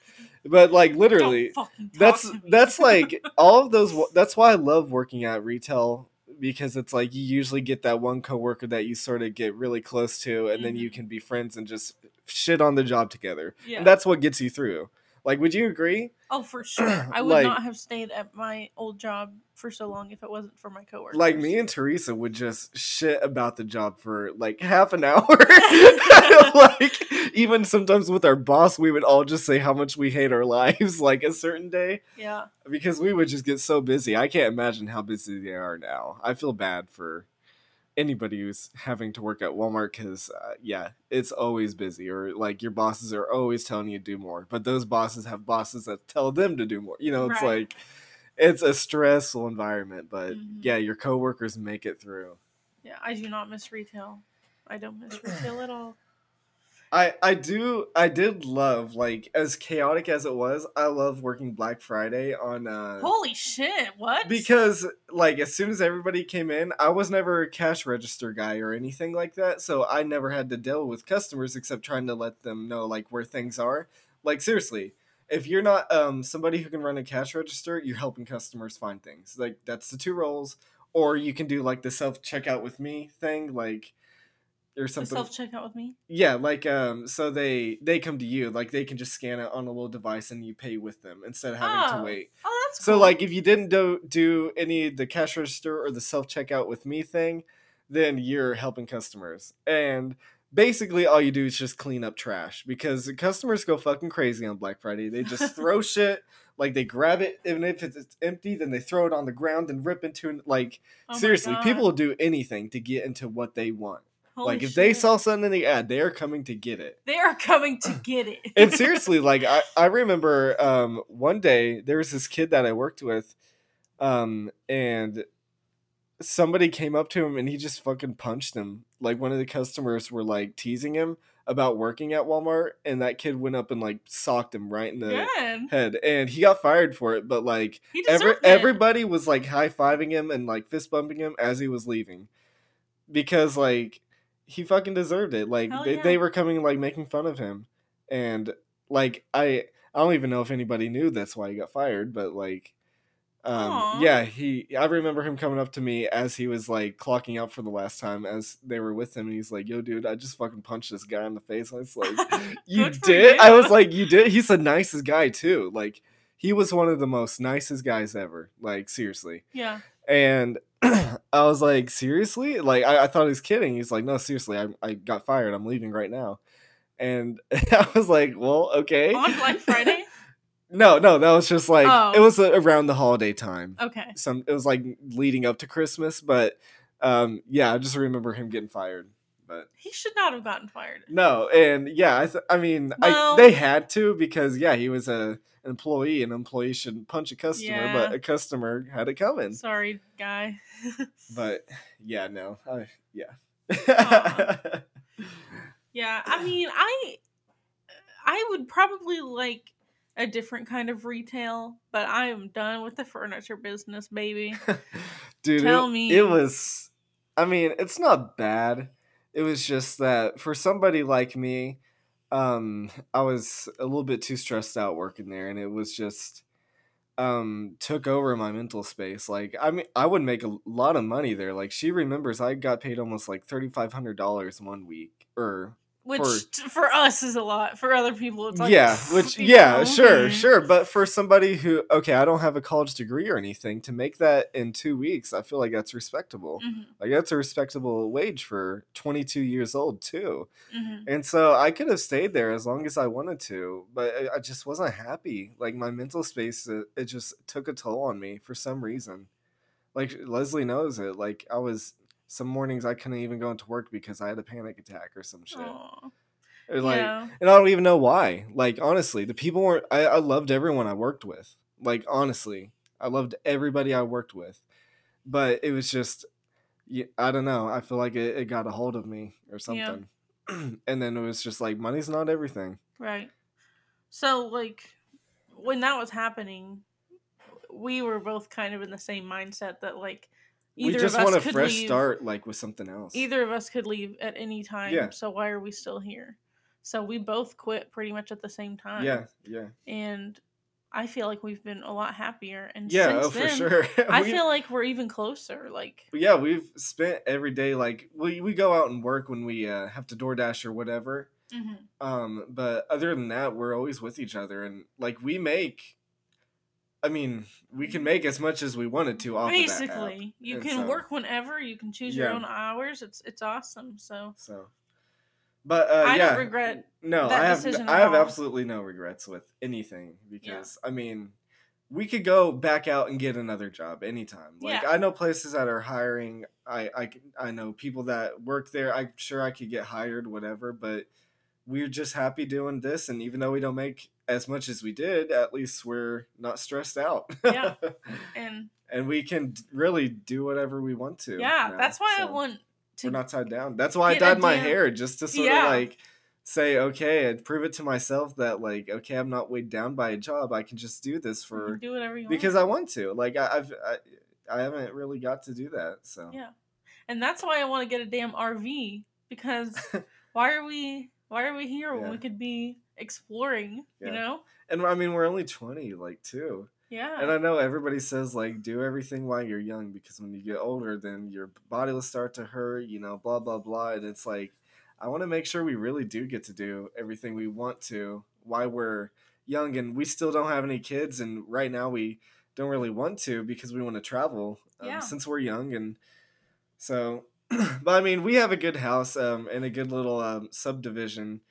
but like literally, Don't fucking talk that's that's like (laughs) all of those that's why i love working at retail because it's like you usually get that one coworker that you sort of get really close to and then you can be friends and just shit on the job together yeah. and that's what gets you through like would you agree oh for (clears throat) sure. I would like- not have stayed at my old job for so long if it wasn't for my coworkers. like me and teresa would just shit about the job for like half an hour (laughs) (laughs) like even sometimes with our boss we would all just say how much we hate our (laughs) lives like a certain day Yeah. because we would just get so busy. I can't imagine how busy they are now. I feel bad for anybody who's having to work at Walmart because, uh, yeah, it's always busy, or like your bosses are always telling you to do more, but those bosses have bosses that tell them to do more. You know, it's Right. like it's a stressful environment, but Mhm. yeah, your coworkers make it through. Yeah. I do not miss retail. I don't miss retail at all. I I do I did love like as chaotic as it was. I love working Black Friday on uh Holy shit! What? because like as soon as everybody came in i was never a cash register guy or anything like that so i never had to deal with customers except trying to let them know like where things are like seriously if you're not um somebody who can run a cash register you're helping customers find things like that's the two roles or you can do like the self checkout with me thing like or something self checkout with me. yeah like um so they they come to you like they can just scan it on a little device and you pay with them instead of having Oh. to wait Oh, that's so cool. like if you didn't do do any the cash register or the self checkout with me thing, then you're helping customers. And basically all you do is just clean up trash because customers go fucking crazy on Black Friday. They just (laughs) throw shit like they grab it even if it's empty then they throw it on the ground and rip into it like Oh seriously people will do anything to get into what they want Holy like if they saw something in the ad they are coming to get it they are coming to get it. and (laughs) seriously, like I, I remember um, one day there was this kid that I worked with, um, and somebody came up to him and he just fucking punched him. Like one of the customers were like teasing him about working at Walmart, and that kid went up and like socked him right in the Good. head, and he got fired for it. But like He every, it. everybody was like high fiving him and like fist bumping him as he was leaving, because like he fucking deserved it. Like Hell they, yeah. they were coming like making fun of him, and like I I don't even know if anybody knew that's why he got fired, but like Um, yeah, he. I remember him coming up to me as he was like clocking out for the last time, as they were with him, and he's like, "Yo, dude, I just fucking punched this guy in the face." I was (laughs) like, "You did?" I was like, "You did?" He's the nicest guy too. Like, he was one of the most nicest guys ever. Like, seriously. Yeah. And (clears throat) I was like, seriously? Like, I, I thought he was kidding. He's like, no, seriously, I, I got fired. I'm leaving right now. And (laughs) I was like, well, okay. On Black Friday? (laughs) No, no, that was just like, it Oh. was uh, around the holiday time. Okay. Some, it was like leading up to Christmas, but um, yeah, I just remember him getting fired. But He should not have gotten fired. no, and yeah, I, th- I mean, Well- I, they had to because yeah, he was a an employee. An employee shouldn't punch a customer, Yeah. but a customer had it coming. Sorry, guy. But yeah, no, I, yeah. (laughs) Yeah, I mean, I I would probably like a different kind of retail, but I am done with the furniture business, baby. (laughs) Dude, Tell it, me. it was. I mean, it's not bad. It was just that for somebody like me, um, (laughs) I was a little bit too stressed out working there, and it was just um took over my mental space. Like, I mean, I would make a lot of money there. Like, she remembers I got paid almost like thirty five hundred dollars one week, or Which For- for us is a lot. For other people, it's like yeah, which yeah, know, sure, sure. But for somebody who okay, I don't have a college degree or anything, to make that in two weeks, I feel like that's respectable. Mhm, Like that's a respectable wage for 22 years old too. mhm. And so I could have stayed there as long as I wanted to, but I, I just wasn't happy. Like my mental space, it, it just took a toll on me for some reason. Like Leslie knows it. Like I was some mornings I couldn't even go into work because I had a panic attack or some shit. Aw. Or like yeah. and I don't even know why. Like honestly, the people weren't. I, I loved everyone I worked with. Like honestly, I loved everybody I worked with, but it was just, I don't know. I feel like it, it got a hold of me or Yeah. something. (clears throat) and then it was just like money's not everything. Right. So, like, when that was happening, we were both kind of in the same mindset that, like, either we just want a fresh leave, start, like with something else. Either of us could leave at any time. Yeah. So why are we still here? So we both quit pretty much at the same time. Yeah, yeah, And I feel like we've been a lot happier. And yeah. since Oh, for sure. (laughs) I feel like we're even closer. Like, yeah, we've spent every day like we we go out and work when we uh, have to DoorDash or whatever. mhm. Um, but other than that, we're always with each other, and like we make. I mean, we can make as much as we wanted to off of basically, you And can so- work whenever. You can choose your Yeah. own hours. It's it's awesome. So So, but uh, I yeah, don't regret. No, that I have decision I have all. absolutely no regrets with anything because I mean, we could go back out and get another job anytime. Like Yeah. I know places that are hiring. I I I know people that work there. I'm sure I could get hired, whatever. But we're just happy doing this, and even though we don't make as much as we did, at least we're not stressed out. Yeah. (laughs) And and we can really do whatever we want to. yeah, now, that's why I want to. we're not tied down. That's why I dyed my damn- hair just to sort Yeah. of like say, okay, and prove it to myself that like, okay, I'm not weighed down by a job. I can just do this you for can do whatever you because want. I want to. Like I, I've I, I haven't really got to do that. So Yeah. And that's why I want to get a damn RV because (laughs) why are we why are we here when we could be exploring? Yeah. You know? and I mean we're only 20, like too. Yeah. And I know everybody says like do everything while you're young because when you get older, then your body will start to hurt. You know, blah blah blah. And it's like I want to make sure we really do get to do everything we want to while we're young, and we still don't have any kids. And right now we don't really want to because we want to travel um, Yeah. since we're young and so. (clears throat) but I mean, we have a good house um, and a good little um, subdivision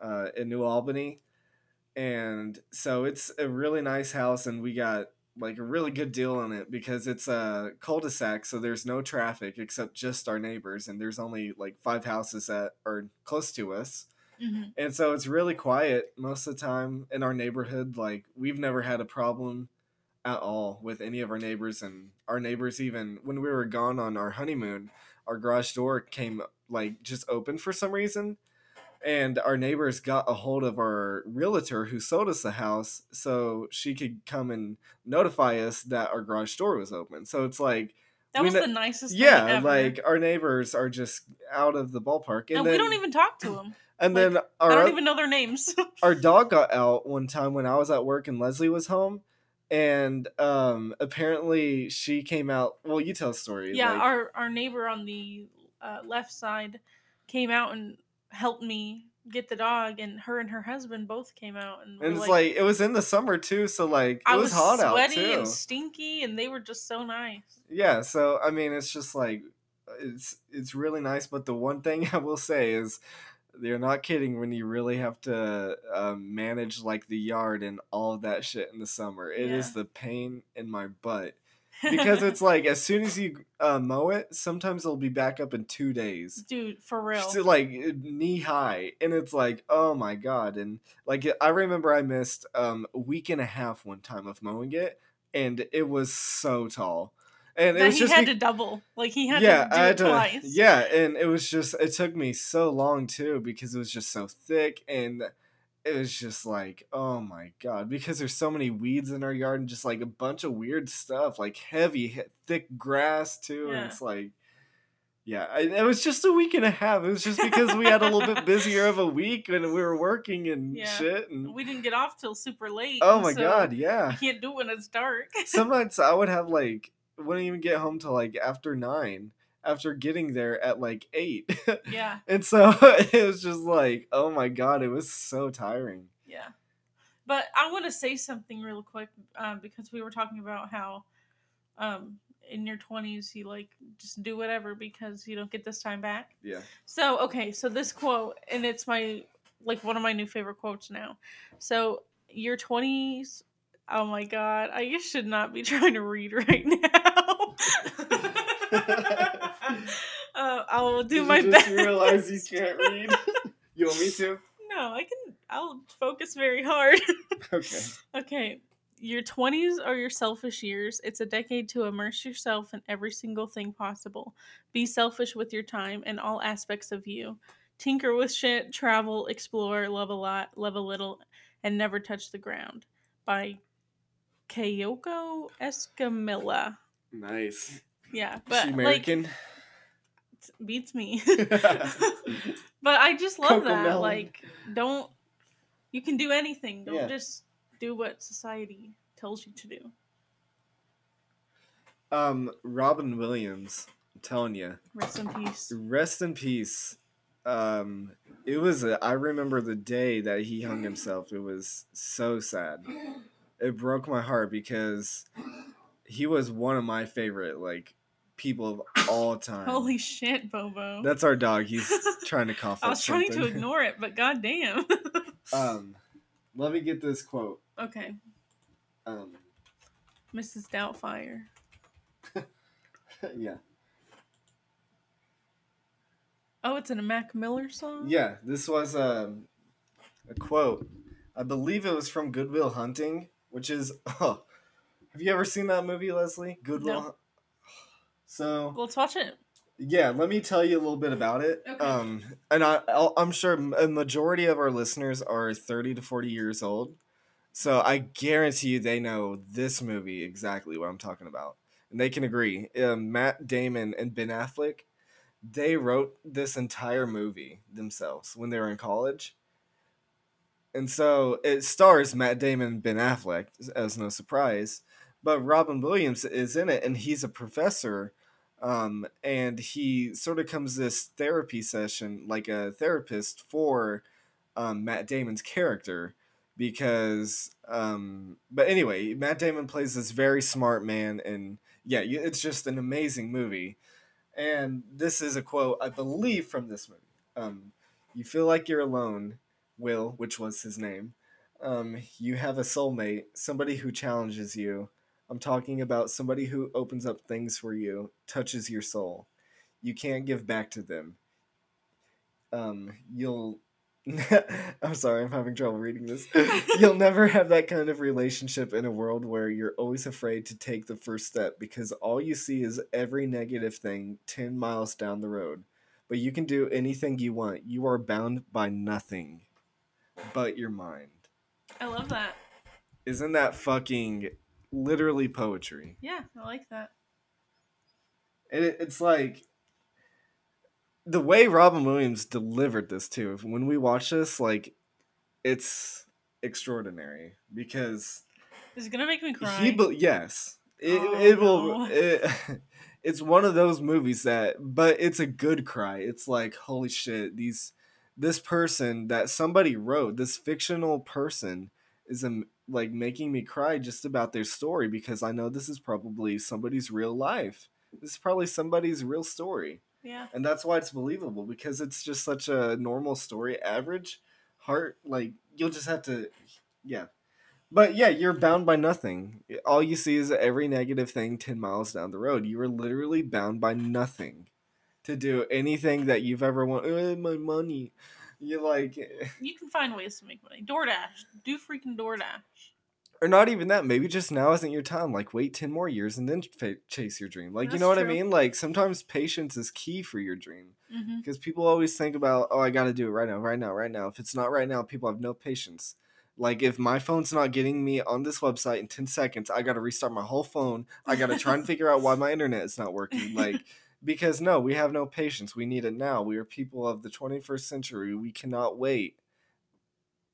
uh, in New Albany. And so it's a really nice house and we got like a really good deal on it because it's a cul-de-sac so there's no traffic except just our neighbors and there's only like five houses that are close to us. Mhm. and so it's really quiet most of the time in our neighborhood. Like we've never had a problem at all with any of our neighbors and our neighbors even when we were gone on our honeymoon our garage door came like just open for some reason and our neighbors got a hold of our realtor who sold us the house so she could come and notify us that our garage door was open so it's like That was kn- the nicest yeah thing ever. like our neighbors are just out of the ballpark and, and then we don't even talk to (clears throat) them. and like, then I our don't even know their names. (laughs) our dog got out one time when I was at work and Leslie was home. and um apparently she came out well you tell a story Yeah, like- our our neighbor on the uh, left side came out and helped me get the dog, and her and her husband both came out and, and it's like, it was in the summer too so like it I was, was, hot out sweaty too and stinky, and they were just so nice. yeah so i mean it's just like it's it's really nice but the one thing (laughs) i will say is they're not kidding when you really have to um, manage like the yard and all of that shit in the summer It is Yeah. the pain in my butt because it's like as soon as you uh, mow it sometimes it'll be back up in two days dude for real. Like knee high and it's like oh my god and like i remember i missed um a week and a half one time of mowing it and it was so tall and it was he just had be- to double, like he had yeah to do i had it to twice. yeah and it was just it took me so long too because it was just so thick and it was just like oh my god because there's so many weeds in our yard and just like a bunch of weird stuff like heavy thick grass too and it's like yeah I, it was just a week and a half it was just because we had a little bit busier of a (laughs) week and we were working and Yeah. shit and we didn't get off till super late. oh my so god You yeah can't do it when it's dark. (laughs) sometimes i would have like wouldn't even get home till like after nine after getting there at like eight yeah, (laughs) And so (laughs) it was just like, oh my god, it was so tiring. yeah. But I want to say something real quick um, because we were talking about how um, in your 20s you like just do whatever because you don't get this time back. Yeah. So, okay, so this quote, and it's my like one of my new favorite quotes now. So, your 20s, oh my god, I should not be (laughs) trying to read right now. Uh, I will do my best. realize you can't read? (laughs) you want me to? No, I can. I'll focus very hard. (laughs) Okay. okay. Your 20s are your selfish years. It's a decade to immerse yourself in every single thing possible. Be selfish with your time and all aspects of you. Tinker with shit, travel, explore, love a lot, love a little, and never touch the ground. By Kayoko Escamilla. Nice. Yeah, Is but she like American? Beats me. (laughs) (laughs) but I just love that. Cocomelon. Like, don't you can do anything. Don't Yeah. just do what society tells you to do. um, Robin Williams, I'm telling you, Rest in peace. rest in peace. Um, it was. A, I remember the day that he hung himself. It was so sad. It broke my heart because he was one of my favorite like people of all time. Holy shit, Bobo. That's our dog. He's (laughs) trying to cough. I was trying to ignore it, but goddamn. (laughs) Um, let me get this quote. okay, Um, Mrs. Doubtfire. (laughs) yeah, Oh, it's in a Mac Miller song. yeah. This was um, a quote. I believe it was from Good Will Hunting, which is. Oh, have you ever seen that movie, Leslie? Goodwill. No. So Let's watch it. yeah, let me tell you a little bit about it. Okay. Um, and I, I'll, I'm sure a majority of our listeners are 30 to 40 years old, so I guarantee you they know this movie exactly what I'm talking about, and they can agree. Um, Matt Damon and Ben Affleck, they wrote this entire movie themselves when they were in college. And so it stars Matt Damon and Ben Affleck, as no surprise. But Robin Williams is in it, and he's a professor um, and he sort of comes this therapy session like a therapist for um, Matt Damon's character because um, but anyway Matt Damon plays this very smart man and yeah it's just an amazing movie. And this is a quote I believe from this movie. Um, you feel like you're alone Will which was his name. Um, you have a soulmate somebody who challenges you I'm talking about somebody who opens up things for you, touches your soul. You can't give back to them. Um, you'll. (laughs) I'm sorry, I'm having trouble reading this. (laughs) You'll never have that kind of relationship in a world where you're always afraid to take the first step because all you see is every negative thing 10 miles down the road. But you can do anything you want. You are bound by nothing but your mind. I love that. Isn't that fucking literally poetry? Yeah, I like that. And it, it's like the way Robin Williams delivered this too. When we watch this, like it's extraordinary because Is it gonna make me cry? He, be- yes, it, Oh, it will. no. (laughs) It, it's one of those movies that, but it's a good cry. It's like holy shit, these this person that somebody wrote, this fictional person, is um, like making me cry just about their story because I know this is probably somebody's real life. This is probably somebody's real story, yeah. and that's why it's believable because it's just such a normal story, average heart. Like you'll just have to, yeah. But yeah, you're bound by nothing. All you see is every negative thing 10 miles down the road. You are literally bound by nothing to do anything that you've ever wanted. "Uh, my money. You're like, You can find ways to make money. DoorDash. Do freaking DoorDash. or not even that. Maybe just now isn't your time. Like, wait 10 more years and then fa- chase your dream. Like, you That's know what I true. mean? Like, sometimes patience is key for your dream. Mm-hmm. because people always think about oh i gotta do it right now right now right now if it's not right now people have no patience like if my phone's not getting me on this website in 10 seconds i gotta restart my whole phone i gotta try and (laughs) figure out why my internet is not working like because no we have no patience we need it now we are people of the 21st century we cannot wait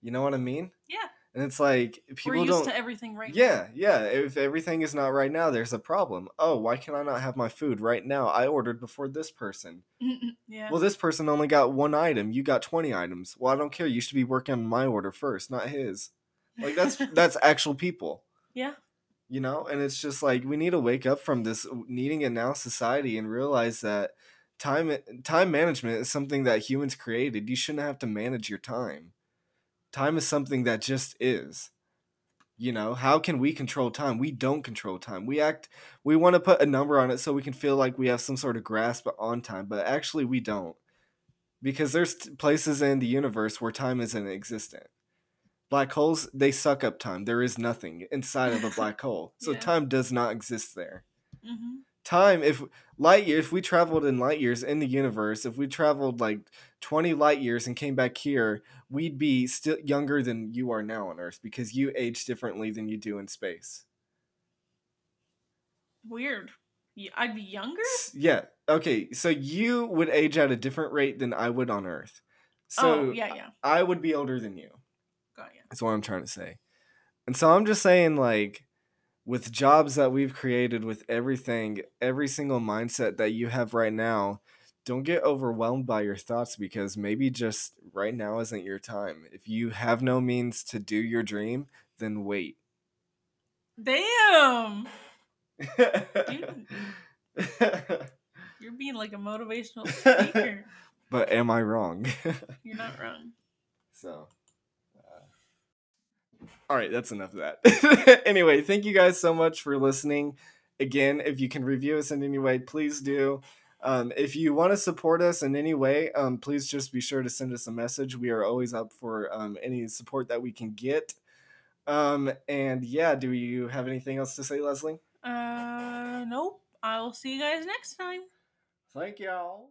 you know what i mean Yeah. and it's like people We're used don't to everything right now. yeah, yeah. If everything is not right now, there's a problem. Oh, why can I not have my food right now? I ordered before this person. yeah. Well, this person only got one item. You got 20 items. Well, I don't care. You should be working on my order first, not his. Like that's (laughs) that's actual people, yeah. You know? And it's just like we need to wake up from this needing it now society and realize that time eh, time management is something that humans created. You shouldn't have to manage your time. Time is something that just is. You know, how can we control time? We don't control time. We act we want to put a number on it so we can feel like we have some sort of grasp on time, but actually we don't. Because there's places in the universe where time isn't existent. Black holes, they suck up time. There is nothing inside of a (laughs) black hole. So Yeah. time does not exist there. Mm-hmm. Time, if light year, if we traveled in light years in the universe, if we traveled like 20 light years and came back here, we'd be still younger than you are now on Earth because you age differently than you do in space. Weird. i'd be younger. Yeah. Okay. So you would age at a different rate than I would on Earth. So oh yeah, yeah. I would be older than you. Got ya. That's what I'm trying to say. And so I'm just saying, like, with jobs that we've created, with everything, every single mindset that you have right now, don't get overwhelmed by your thoughts because maybe just right now isn't your time. If you have no means to do your dream, then wait. Damn. (laughs) You're being like a motivational (laughs) speaker. but am I wrong? You're not wrong. So, all right, that's enough of that. (laughs) anyway, thank you guys so much for listening. Again, if you can review us in any way, please do. Um, if you want to support us in any way, um, please just be sure to send us a message. We are always up for um, any support that we can get. Um, and yeah, do you have anything else to say, Leslie? Uh, nope. I'll see you guys next time. Thank y'all.